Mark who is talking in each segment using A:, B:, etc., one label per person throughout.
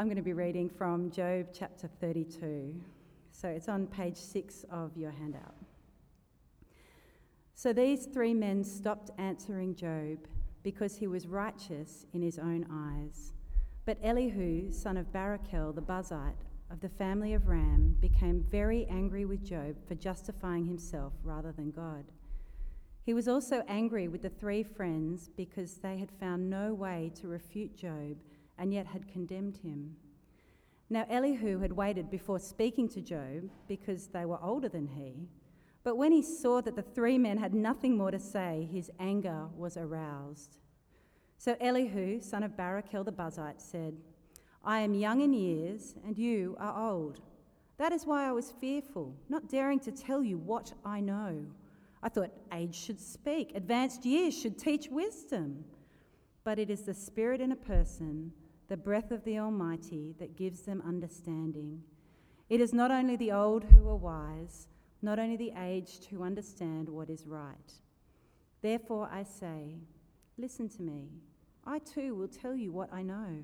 A: I'm going to be reading from Job chapter 32. So it's on page six of your handout. So these three men stopped answering Job because he was righteous in his own eyes. But Elihu, son of Barachel the Buzite of the family of Ram, became very angry with Job for justifying himself rather than God. He was also angry with the three friends because they had found no way to refute Job and yet had condemned him. Now, Elihu had waited before speaking to Job because they were older than he. But when he saw that the three men had nothing more to say, his anger was aroused. So Elihu, son of Barachel the Buzite, said, I am young in years, and you are old. That is why I was fearful, not daring to tell you what I know. I thought age should speak, advanced years should teach wisdom. But it is the spirit in a person, the breath of the Almighty, that gives them understanding. It is not only the old who are wise, not only the aged who understand what is right. Therefore I say, Listen to me. I too will tell you what I know.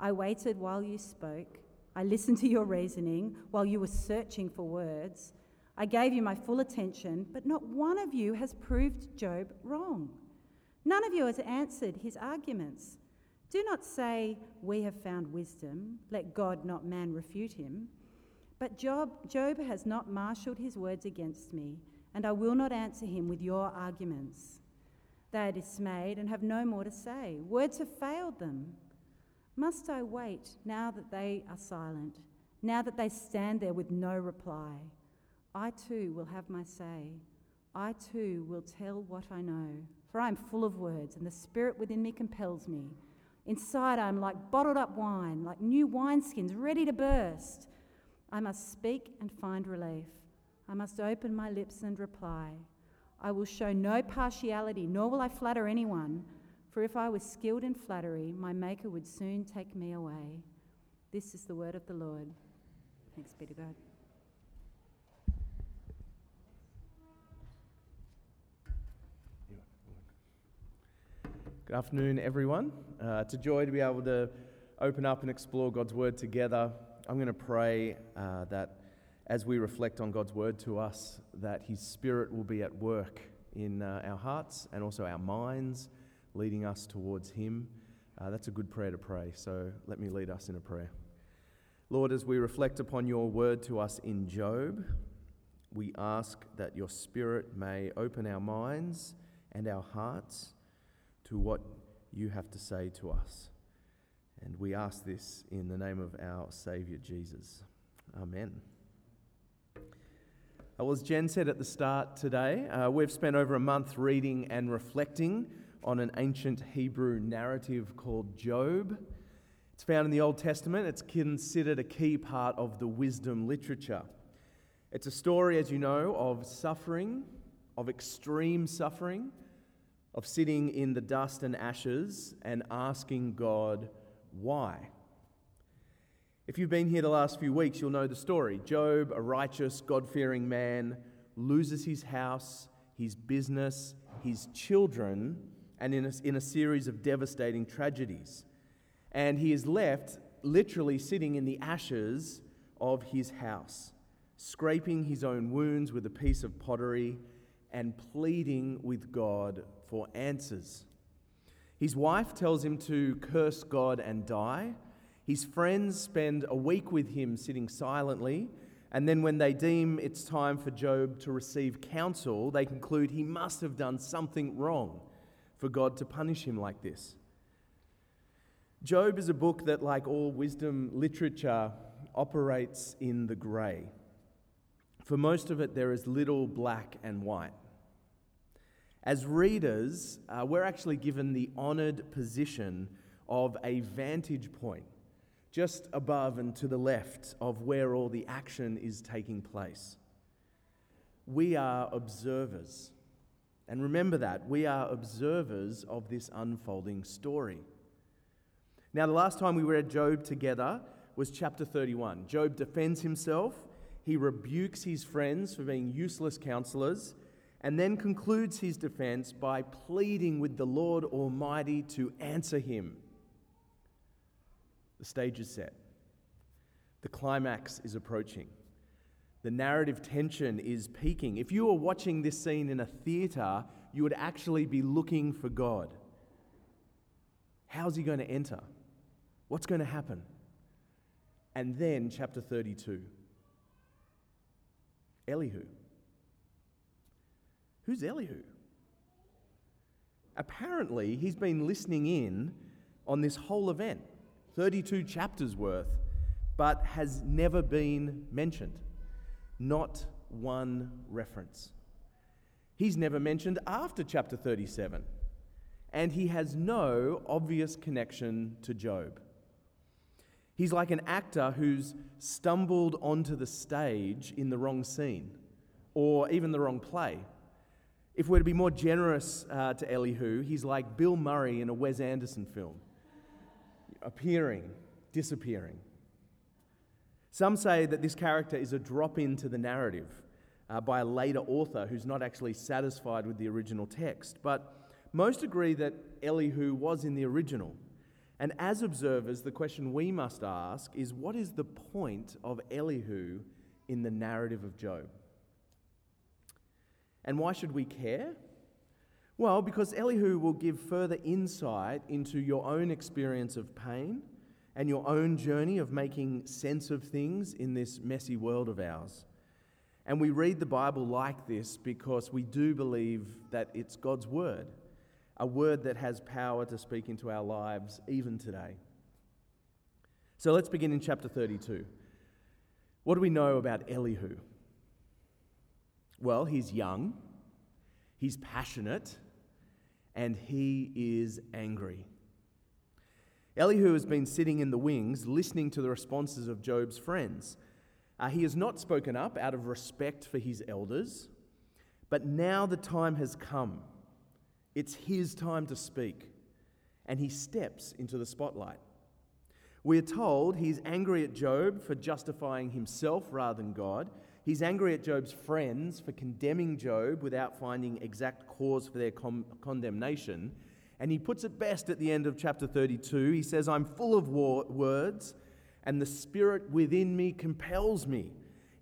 A: I waited while you spoke. I listened to your reasoning while you were searching for words. I gave you my full attention, but not one of you has proved Job wrong. None of you has answered his arguments. Do not say, We have found wisdom. Let God, not man, refute him. But Job, Job has not marshaled his words against me, and I will not answer him with your arguments. They are dismayed and have no more to say. Words have failed them. Must I wait now that they are silent, now that they stand there with no reply? I too will have my say. I too will tell what I know. For I am full of words, and the spirit within me compels me. Inside I am like bottled up wine, like new wineskins ready to burst. I must speak and find relief. I must open my lips and reply. I will show no partiality, nor will I flatter anyone, for if I was skilled in flattery, my Maker would soon take me away. This is the word of the Lord. Thanks be to God.
B: Good afternoon, everyone. Uh, it's a joy to be able to open up and explore God's Word together. I'm going to pray uh, that as we reflect on God's Word to us, that His Spirit will be at work in uh, our hearts and also our minds, leading us towards Him. Uh, that's a good prayer to pray, so let me lead us in a prayer. Lord, as we reflect upon your word to us in Job, we ask that your Spirit may open our minds and our hearts to what you have to say to us. And we ask this in the name of our Saviour Jesus. Amen. Well, as Jen said at the start today, uh, we've spent over a month reading and reflecting on an ancient Hebrew narrative called Job. It's found in the Old Testament, it's considered a key part of the wisdom literature. It's a story, as you know, of suffering, of extreme suffering, of sitting in the dust and ashes and asking God why. If you've been here the last few weeks, you'll know the story. Job, a righteous, God fearing man, loses his house, his business, his children, and in a, in a series of devastating tragedies. And he is left literally sitting in the ashes of his house, scraping his own wounds with a piece of pottery and pleading with God for answers. His wife tells him to curse God and die. His friends spend a week with him sitting silently, and then when they deem it's time for Job to receive counsel, they conclude he must have done something wrong for God to punish him like this. Job is a book that, like all wisdom literature, operates in the grey. For most of it, there is little black and white. As readers, uh, we're actually given the honoured position of a vantage point just above and to the left of where all the action is taking place. We are observers. And remember that, we are observers of this unfolding story. Now, the last time we read Job together was chapter 31. Job defends himself, he rebukes his friends for being useless counselors, and then concludes his defense by pleading with the Lord Almighty to answer him. The stage is set. The climax is approaching. The narrative tension is peaking. If you were watching this scene in a theatre, you would actually be looking for God. How's he going to enter? What's going to happen? And then, chapter 32 Elihu. Who's Elihu? Apparently, he's been listening in on this whole event, 32 chapters worth, but has never been mentioned. Not one reference. He's never mentioned after chapter 37, and he has no obvious connection to Job. He's like an actor who's stumbled onto the stage in the wrong scene or even the wrong play. If we're to be more generous uh, to Elihu, he's like Bill Murray in a Wes Anderson film appearing, disappearing. Some say that this character is a drop into the narrative uh, by a later author who's not actually satisfied with the original text. But most agree that Elihu was in the original. And as observers, the question we must ask is what is the point of Elihu in the narrative of Job? And why should we care? Well, because Elihu will give further insight into your own experience of pain and your own journey of making sense of things in this messy world of ours. And we read the Bible like this because we do believe that it's God's word, a word that has power to speak into our lives even today. So let's begin in chapter 32. What do we know about Elihu? Well, he's young, he's passionate, and he is angry. Elihu has been sitting in the wings listening to the responses of Job's friends. Uh, he has not spoken up out of respect for his elders, but now the time has come. It's his time to speak, and he steps into the spotlight. We are told he's angry at Job for justifying himself rather than God. He's angry at Job's friends for condemning Job without finding exact cause for their com- condemnation. And he puts it best at the end of chapter 32. He says, I'm full of war- words and the spirit within me compels me.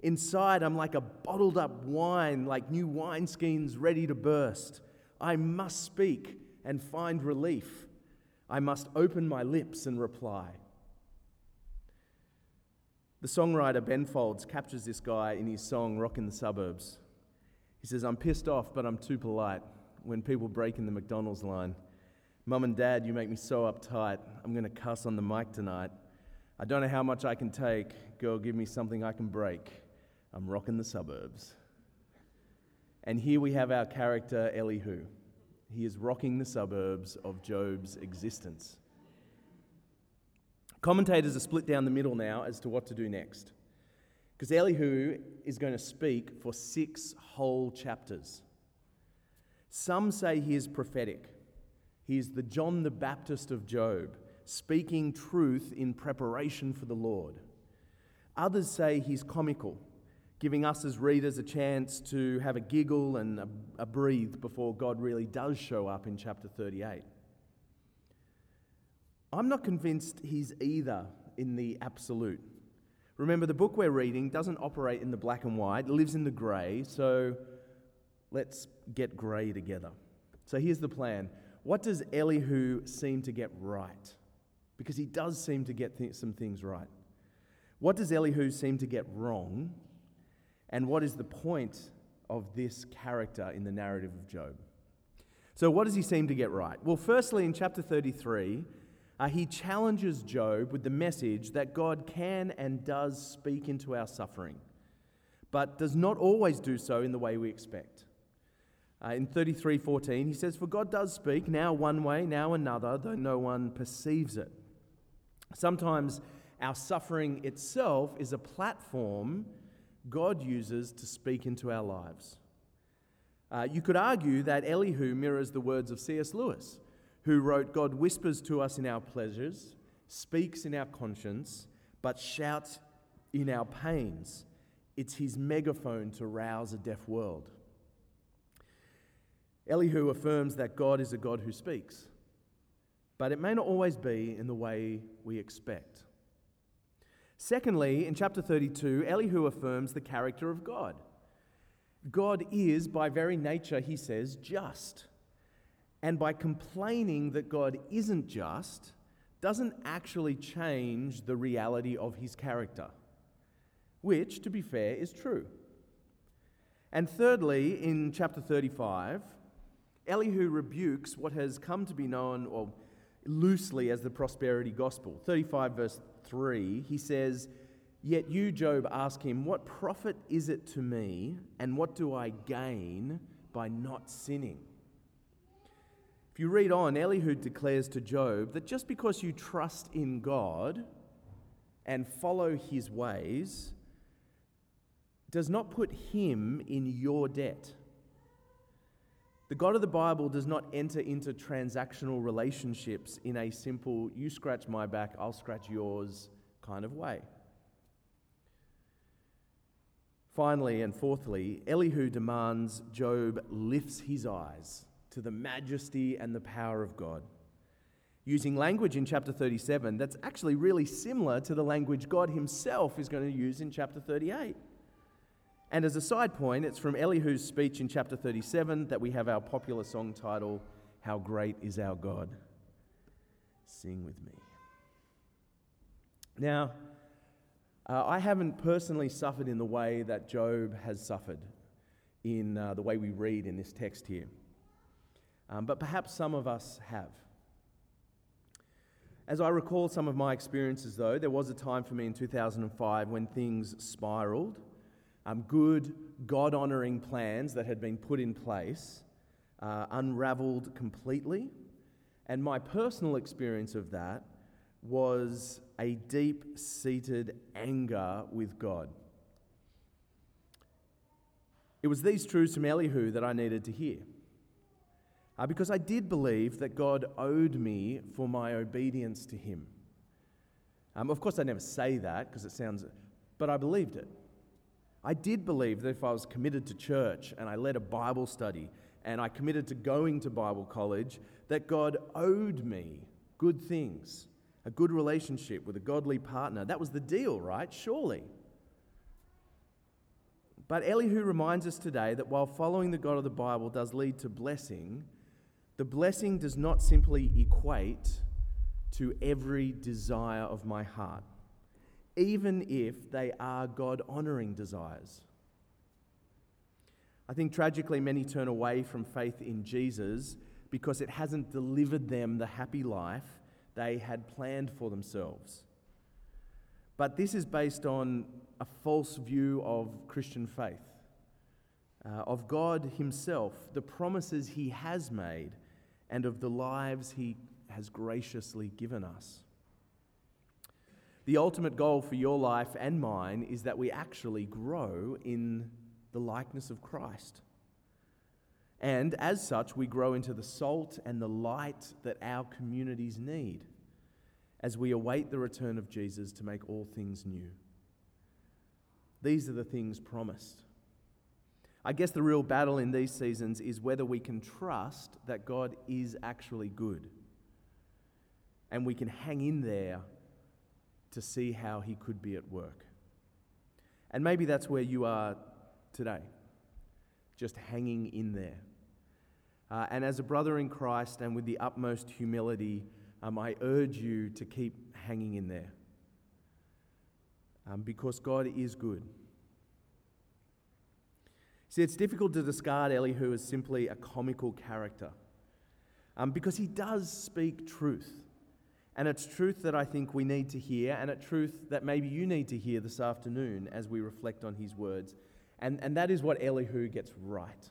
B: Inside, I'm like a bottled up wine, like new wineskins ready to burst. I must speak and find relief. I must open my lips and reply. The songwriter Ben Folds captures this guy in his song Rockin' the Suburbs. He says, I'm pissed off, but I'm too polite when people break in the McDonald's line. Mum and Dad, you make me so uptight. I'm going to cuss on the mic tonight. I don't know how much I can take. Girl, give me something I can break. I'm rocking the suburbs. And here we have our character, Elihu. He is rocking the suburbs of Job's existence. Commentators are split down the middle now as to what to do next. Because Elihu is going to speak for six whole chapters. Some say he is prophetic. He is the John the Baptist of Job speaking truth in preparation for the Lord. Others say he's comical, giving us as readers a chance to have a giggle and a, a breathe before God really does show up in chapter 38. I'm not convinced he's either in the absolute. Remember, the book we're reading doesn't operate in the black and white, it lives in the grey, so let's get grey together. So here's the plan. What does Elihu seem to get right? because he does seem to get th- some things right. What does Elihu seem to get wrong? And what is the point of this character in the narrative of Job? So, what does he seem to get right? Well, firstly, in chapter 33, uh, he challenges Job with the message that God can and does speak into our suffering, but does not always do so in the way we expect. Uh, in 33:14, he says, "For God does speak now one way, now another, though no one perceives it." Sometimes our suffering itself is a platform God uses to speak into our lives. Uh, you could argue that Elihu mirrors the words of C.S. Lewis, who wrote, God whispers to us in our pleasures, speaks in our conscience, but shouts in our pains. It's his megaphone to rouse a deaf world. Elihu affirms that God is a God who speaks but it may not always be in the way we expect. Secondly, in chapter 32, Elihu affirms the character of God. God is, by very nature, he says, just. And by complaining that God isn't just, doesn't actually change the reality of his character, which, to be fair, is true. And thirdly, in chapter 35, Elihu rebukes what has come to be known or loosely as the prosperity gospel. 35 verse 3, he says, Yet you, Job, ask him, What profit is it to me, and what do I gain by not sinning? If you read on, Elihu declares to Job that just because you trust in God and follow his ways does not put him in your debt. The God of the Bible does not enter into transactional relationships in a simple, you scratch my back, I'll scratch yours kind of way. Finally and fourthly, Elihu demands Job lifts his eyes to the majesty and the power of God. Using language in chapter 37 that's actually really similar to the language God himself is going to use in chapter 38. And as a side point, it's from Elihu's speech in chapter 37 that we have our popular song title, How Great is Our God. Sing with me. Now, uh, I haven't personally suffered in the way that Job has suffered in uh, the way we read in this text here. Um, but perhaps some of us have. As I recall some of my experiences, though, there was a time for me in 2005 when things spiraled. Um, good, God honouring plans that had been put in place uh, unraveled completely. And my personal experience of that was a deep seated anger with God. It was these truths from Elihu that I needed to hear. Uh, because I did believe that God owed me for my obedience to Him. Um, of course, I never say that because it sounds, but I believed it. I did believe that if I was committed to church and I led a Bible study and I committed to going to Bible college, that God owed me good things a good relationship with a godly partner. That was the deal, right? Surely. But Elihu reminds us today that while following the God of the Bible does lead to blessing, the blessing does not simply equate to every desire of my heart, even if they are God honoring desires. I think tragically, many turn away from faith in Jesus because it hasn't delivered them the happy life they had planned for themselves. But this is based on a false view of Christian faith, uh, of God Himself, the promises He has made, and of the lives He has graciously given us. The ultimate goal for your life and mine is that we actually grow in the likeness of Christ. And as such, we grow into the salt and the light that our communities need as we await the return of Jesus to make all things new. These are the things promised. I guess the real battle in these seasons is whether we can trust that God is actually good and we can hang in there to see how He could be at work. And maybe that's where you are today, just hanging in there. Uh, and as a brother in Christ and with the utmost humility, um, I urge you to keep hanging in there um, because God is good. See, it's difficult to discard Elihu as simply a comical character um, because he does speak truth. And it's truth that I think we need to hear, and it's truth that maybe you need to hear this afternoon as we reflect on his words. And, and that is what Elihu gets right.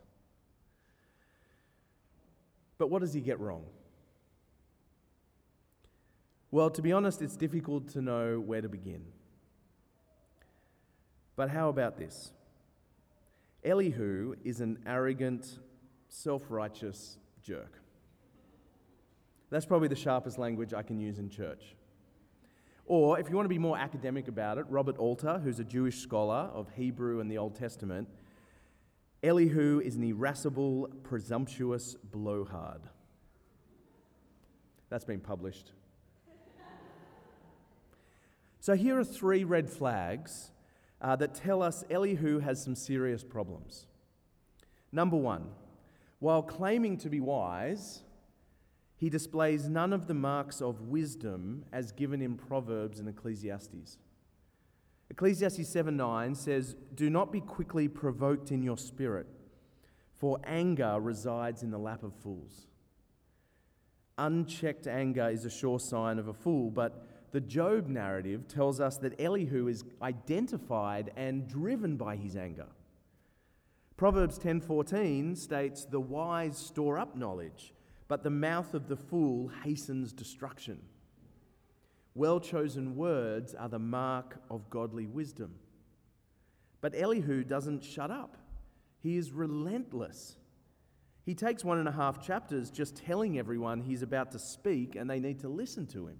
B: But what does he get wrong? Well, to be honest, it's difficult to know where to begin. But how about this? Elihu is an arrogant, self righteous jerk. That's probably the sharpest language I can use in church. Or, if you want to be more academic about it, Robert Alter, who's a Jewish scholar of Hebrew and the Old Testament, Elihu is an irascible, presumptuous blowhard. That's been published So here are three red flags uh, that tell us Elihu has some serious problems. Number one, while claiming to be wise, he displays none of the marks of wisdom as given in Proverbs and Ecclesiastes. Ecclesiastes 7 9 says, Do not be quickly provoked in your spirit, for anger resides in the lap of fools. Unchecked anger is a sure sign of a fool, but the Job narrative tells us that Elihu is identified and driven by his anger. Proverbs 10:14 states the wise store up knowledge, but the mouth of the fool hastens destruction. Well chosen words are the mark of godly wisdom. But Elihu doesn't shut up, he is relentless. He takes one and a half chapters just telling everyone he's about to speak and they need to listen to him.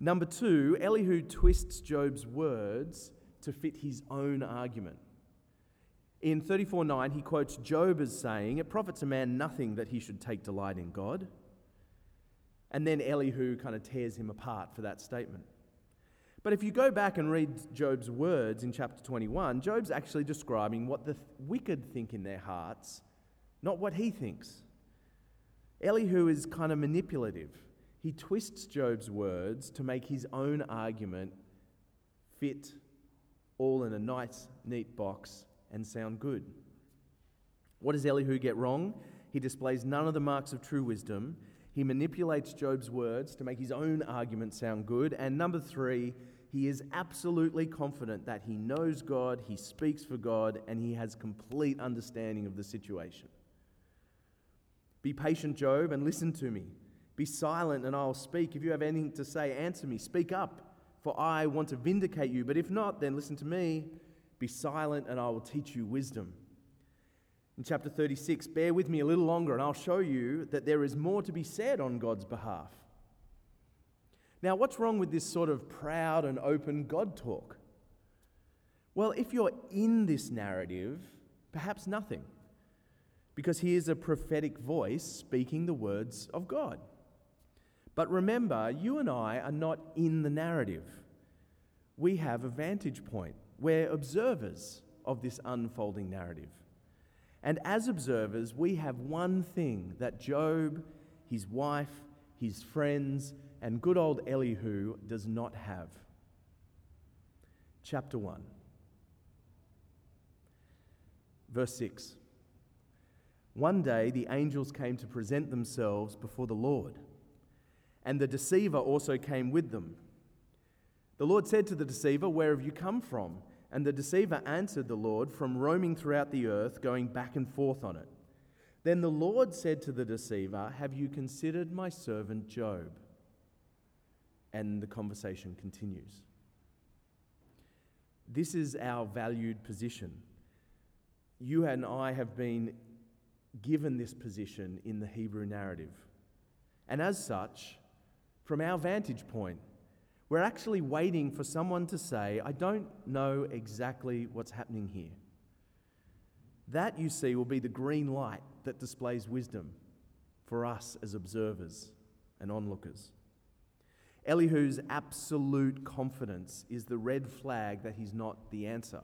B: Number two, Elihu twists Job's words to fit his own argument. In 34:9, he quotes Job as saying, It profits a man nothing that he should take delight in God. And then Elihu kind of tears him apart for that statement. But if you go back and read Job's words in chapter 21, Job's actually describing what the wicked think in their hearts, not what he thinks. Elihu is kind of manipulative. He twists Job's words to make his own argument fit all in a nice, neat box and sound good. What does Elihu get wrong? He displays none of the marks of true wisdom. He manipulates Job's words to make his own argument sound good. And number three, he is absolutely confident that he knows God, he speaks for God, and he has complete understanding of the situation. Be patient, Job, and listen to me. Be silent, and I'll speak. If you have anything to say, answer me. Speak up, for I want to vindicate you. But if not, then listen to me. Be silent, and I will teach you wisdom. In chapter 36, bear with me a little longer, and I'll show you that there is more to be said on God's behalf. Now, what's wrong with this sort of proud and open God talk? Well, if you're in this narrative, perhaps nothing, because he is a prophetic voice speaking the words of God. But remember, you and I are not in the narrative. We have a vantage point. We're observers of this unfolding narrative. And as observers, we have one thing that Job, his wife, his friends, and good old Elihu does not have. Chapter 1, verse 6. One day the angels came to present themselves before the Lord, and the deceiver also came with them. The Lord said to the deceiver, Where have you come from? And the deceiver answered the Lord, From roaming throughout the earth, going back and forth on it. Then the Lord said to the deceiver, Have you considered my servant Job? And the conversation continues. This is our valued position. You and I have been given this position in the Hebrew narrative. And as such, from our vantage point, we're actually waiting for someone to say, I don't know exactly what's happening here. That, you see, will be the green light that displays wisdom for us as observers and onlookers. Elihu's absolute confidence is the red flag that he's not the answer.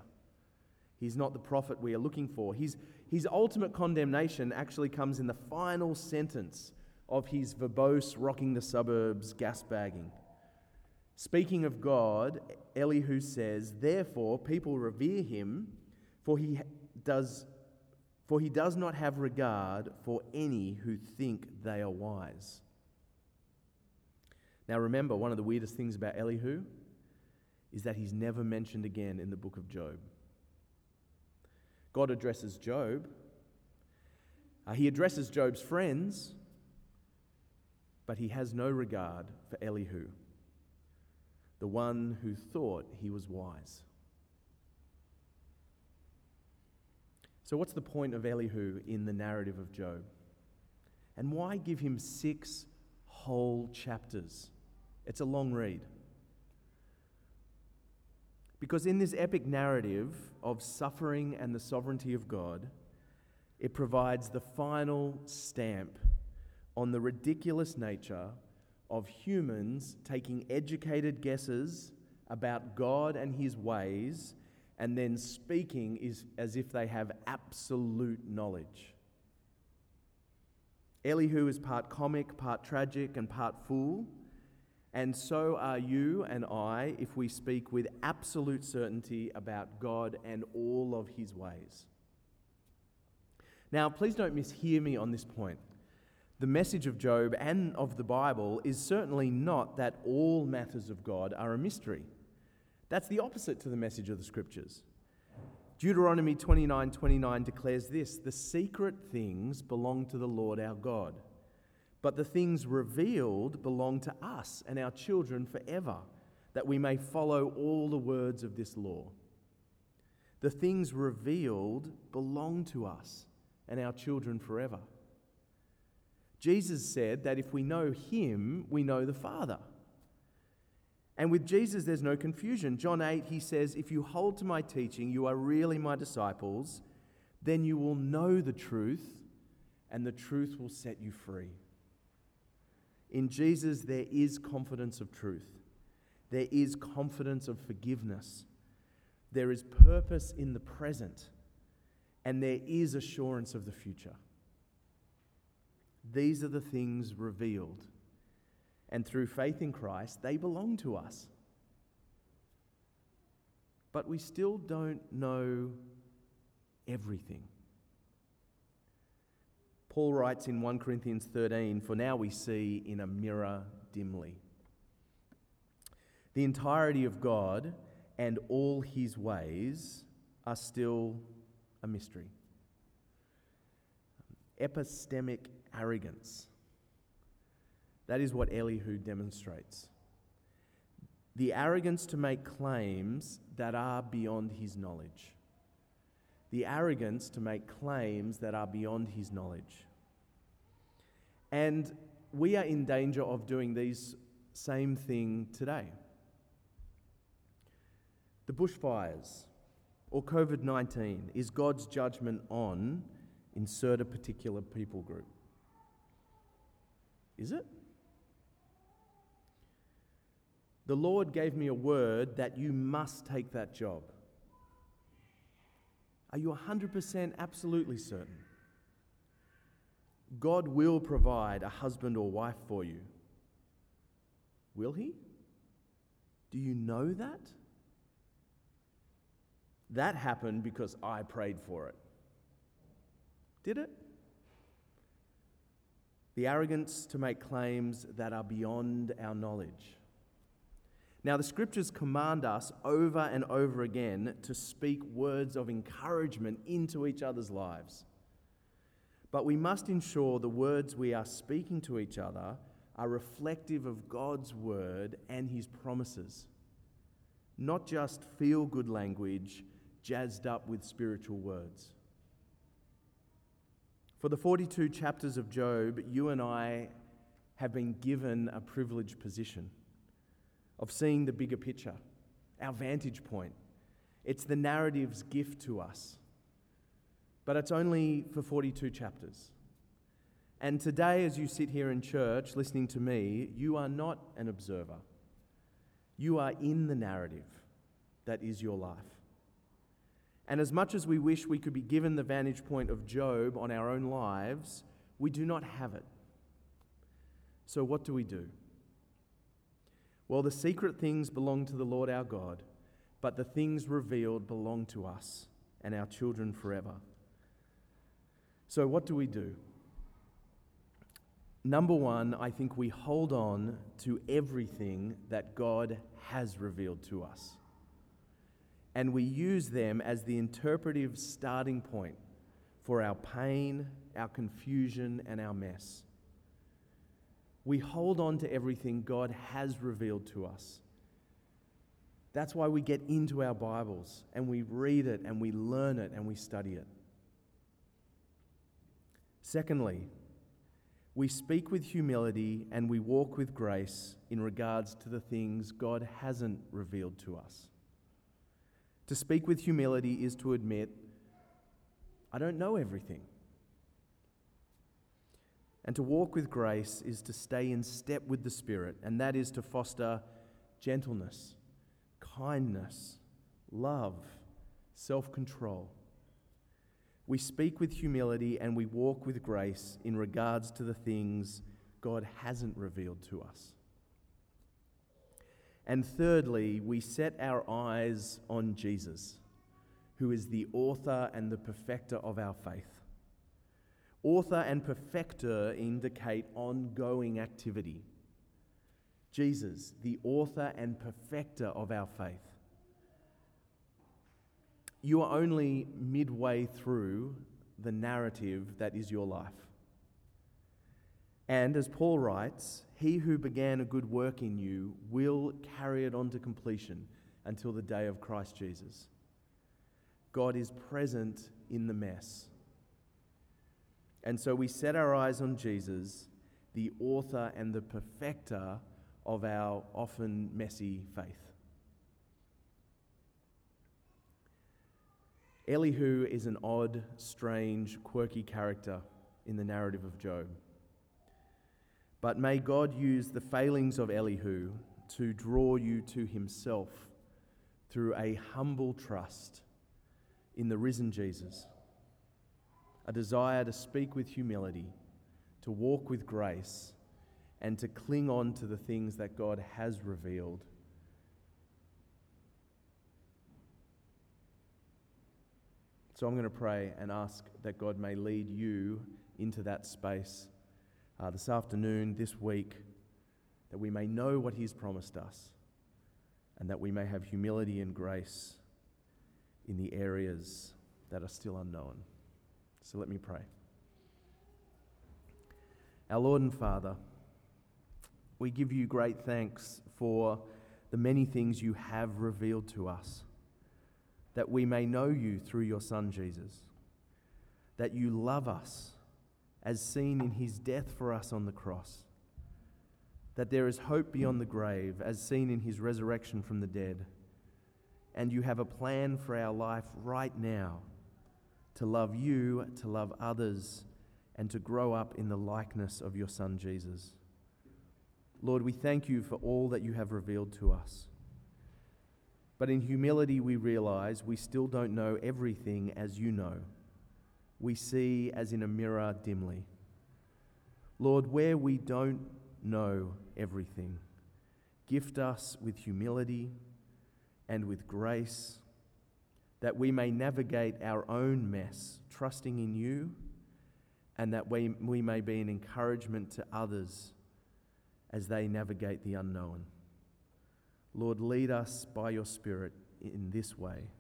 B: He's not the prophet we are looking for. His, his ultimate condemnation actually comes in the final sentence of his verbose rocking the suburbs gas bagging. Speaking of God, Elihu says, Therefore, people revere him, for he does, for he does not have regard for any who think they are wise. Now, remember, one of the weirdest things about Elihu is that he's never mentioned again in the book of Job. God addresses Job, uh, he addresses Job's friends, but he has no regard for Elihu the one who thought he was wise. So, what's the point of Elihu in the narrative of Job? And why give him six whole chapters? It's a long read. Because in this epic narrative of suffering and the sovereignty of God, it provides the final stamp on the ridiculous nature of humans taking educated guesses about God and his ways and then speaking is as if they have absolute knowledge. Elihu is part comic, part tragic, and part fool. And so are you and I if we speak with absolute certainty about God and all of his ways. Now, please don't mishear me on this point. The message of Job and of the Bible is certainly not that all matters of God are a mystery. That's the opposite to the message of the scriptures. Deuteronomy 29 29 declares this The secret things belong to the Lord our God, but the things revealed belong to us and our children forever, that we may follow all the words of this law. The things revealed belong to us and our children forever. Jesus said that if we know Him, we know the Father. And with Jesus, there's no confusion. John 8, he says, If you hold to my teaching, you are really my disciples, then you will know the truth, and the truth will set you free. In Jesus, there is confidence of truth, there is confidence of forgiveness, there is purpose in the present, and there is assurance of the future. These are the things revealed and through faith in Christ, they belong to us. But we still don't know everything. Paul writes in 1 Corinthians 13 For now we see in a mirror dimly. The entirety of God and all his ways are still a mystery. Epistemic arrogance that is what Elihu demonstrates. The arrogance to make claims that are beyond his knowledge. The arrogance to make claims that are beyond his knowledge. And we are in danger of doing these same thing today. The bushfires or COVID 19 is God's judgment on insert a particular people group. Is it? The Lord gave me a word that you must take that job. Are you 100% absolutely certain? God will provide a husband or wife for you. Will He? Do you know that? That happened because I prayed for it. Did it? The arrogance to make claims that are beyond our knowledge. Now, the scriptures command us over and over again to speak words of encouragement into each other's lives. But we must ensure the words we are speaking to each other are reflective of God's word and his promises, not just feel good language jazzed up with spiritual words. For the 42 chapters of Job, you and I have been given a privileged position of seeing the bigger picture, our vantage point. It's the narrative's gift to us. But it's only for 42 chapters. And today, as you sit here in church listening to me, you are not an observer. You are in the narrative that is your life. And as much as we wish we could be given the vantage point of Job on our own lives, we do not have it. So, what do we do? Well, the secret things belong to the Lord our God, but the things revealed belong to us and our children forever. So, what do we do? Number one, I think we hold on to everything that God has revealed to us. And we use them as the interpretive starting point for our pain, our confusion, and our mess we hold on to everything God has revealed to us. That's why we get into our Bibles and we read it and we learn it and we study it. Secondly, we speak with humility and we walk with grace in regards to the things God hasn't revealed to us. To speak with humility is to admit, I don't know everything. And to walk with grace is to stay in step with the Spirit, and that is to foster gentleness, kindness, love, self control. We speak with humility and we walk with grace in regards to the things God hasn't revealed to us. And thirdly, we set our eyes on Jesus, who is the author and the perfecter of our faith. Author and perfecter indicate ongoing activity. Jesus, the author and perfecter of our faith. You are only midway through the narrative that is your life. And as Paul writes, he who began a good work in you will carry it on to completion until the day of Christ Jesus. God is present in the mess. And so we set our eyes on Jesus, the author and the perfecter of our often messy faith. Elihu is an odd, strange, quirky character in the narrative of Job. But may God use the failings of Elihu to draw you to himself through a humble trust in the risen Jesus, a desire to speak with humility, to walk with grace, and to cling on to the things that God has revealed. So I'm going to pray and ask that God may lead you into that space uh, this afternoon, this week, that we may know what He's promised us and that we may have humility and grace in the areas that are still unknown. So let me pray. Our Lord and Father, we give you great thanks for the many things you have revealed to us, that we may know you through your Son Jesus, that you love us as seen in his death for us on the cross, that there is hope beyond the grave, as seen in his resurrection from the dead, and you have a plan for our life right now to love you, to love others, and to grow up in the likeness of your Son Jesus. Lord, we thank you for all that you have revealed to us. But in humility, we realize we still don't know everything as you know we see as in a mirror dimly. Lord, where we don't know everything, gift us with humility and with grace that we may navigate our own mess, trusting in you, and that we, we may be an encouragement to others as they navigate the unknown. Lord, lead us by your Spirit in this way,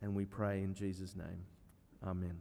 B: and we pray in Jesus' name. Amen.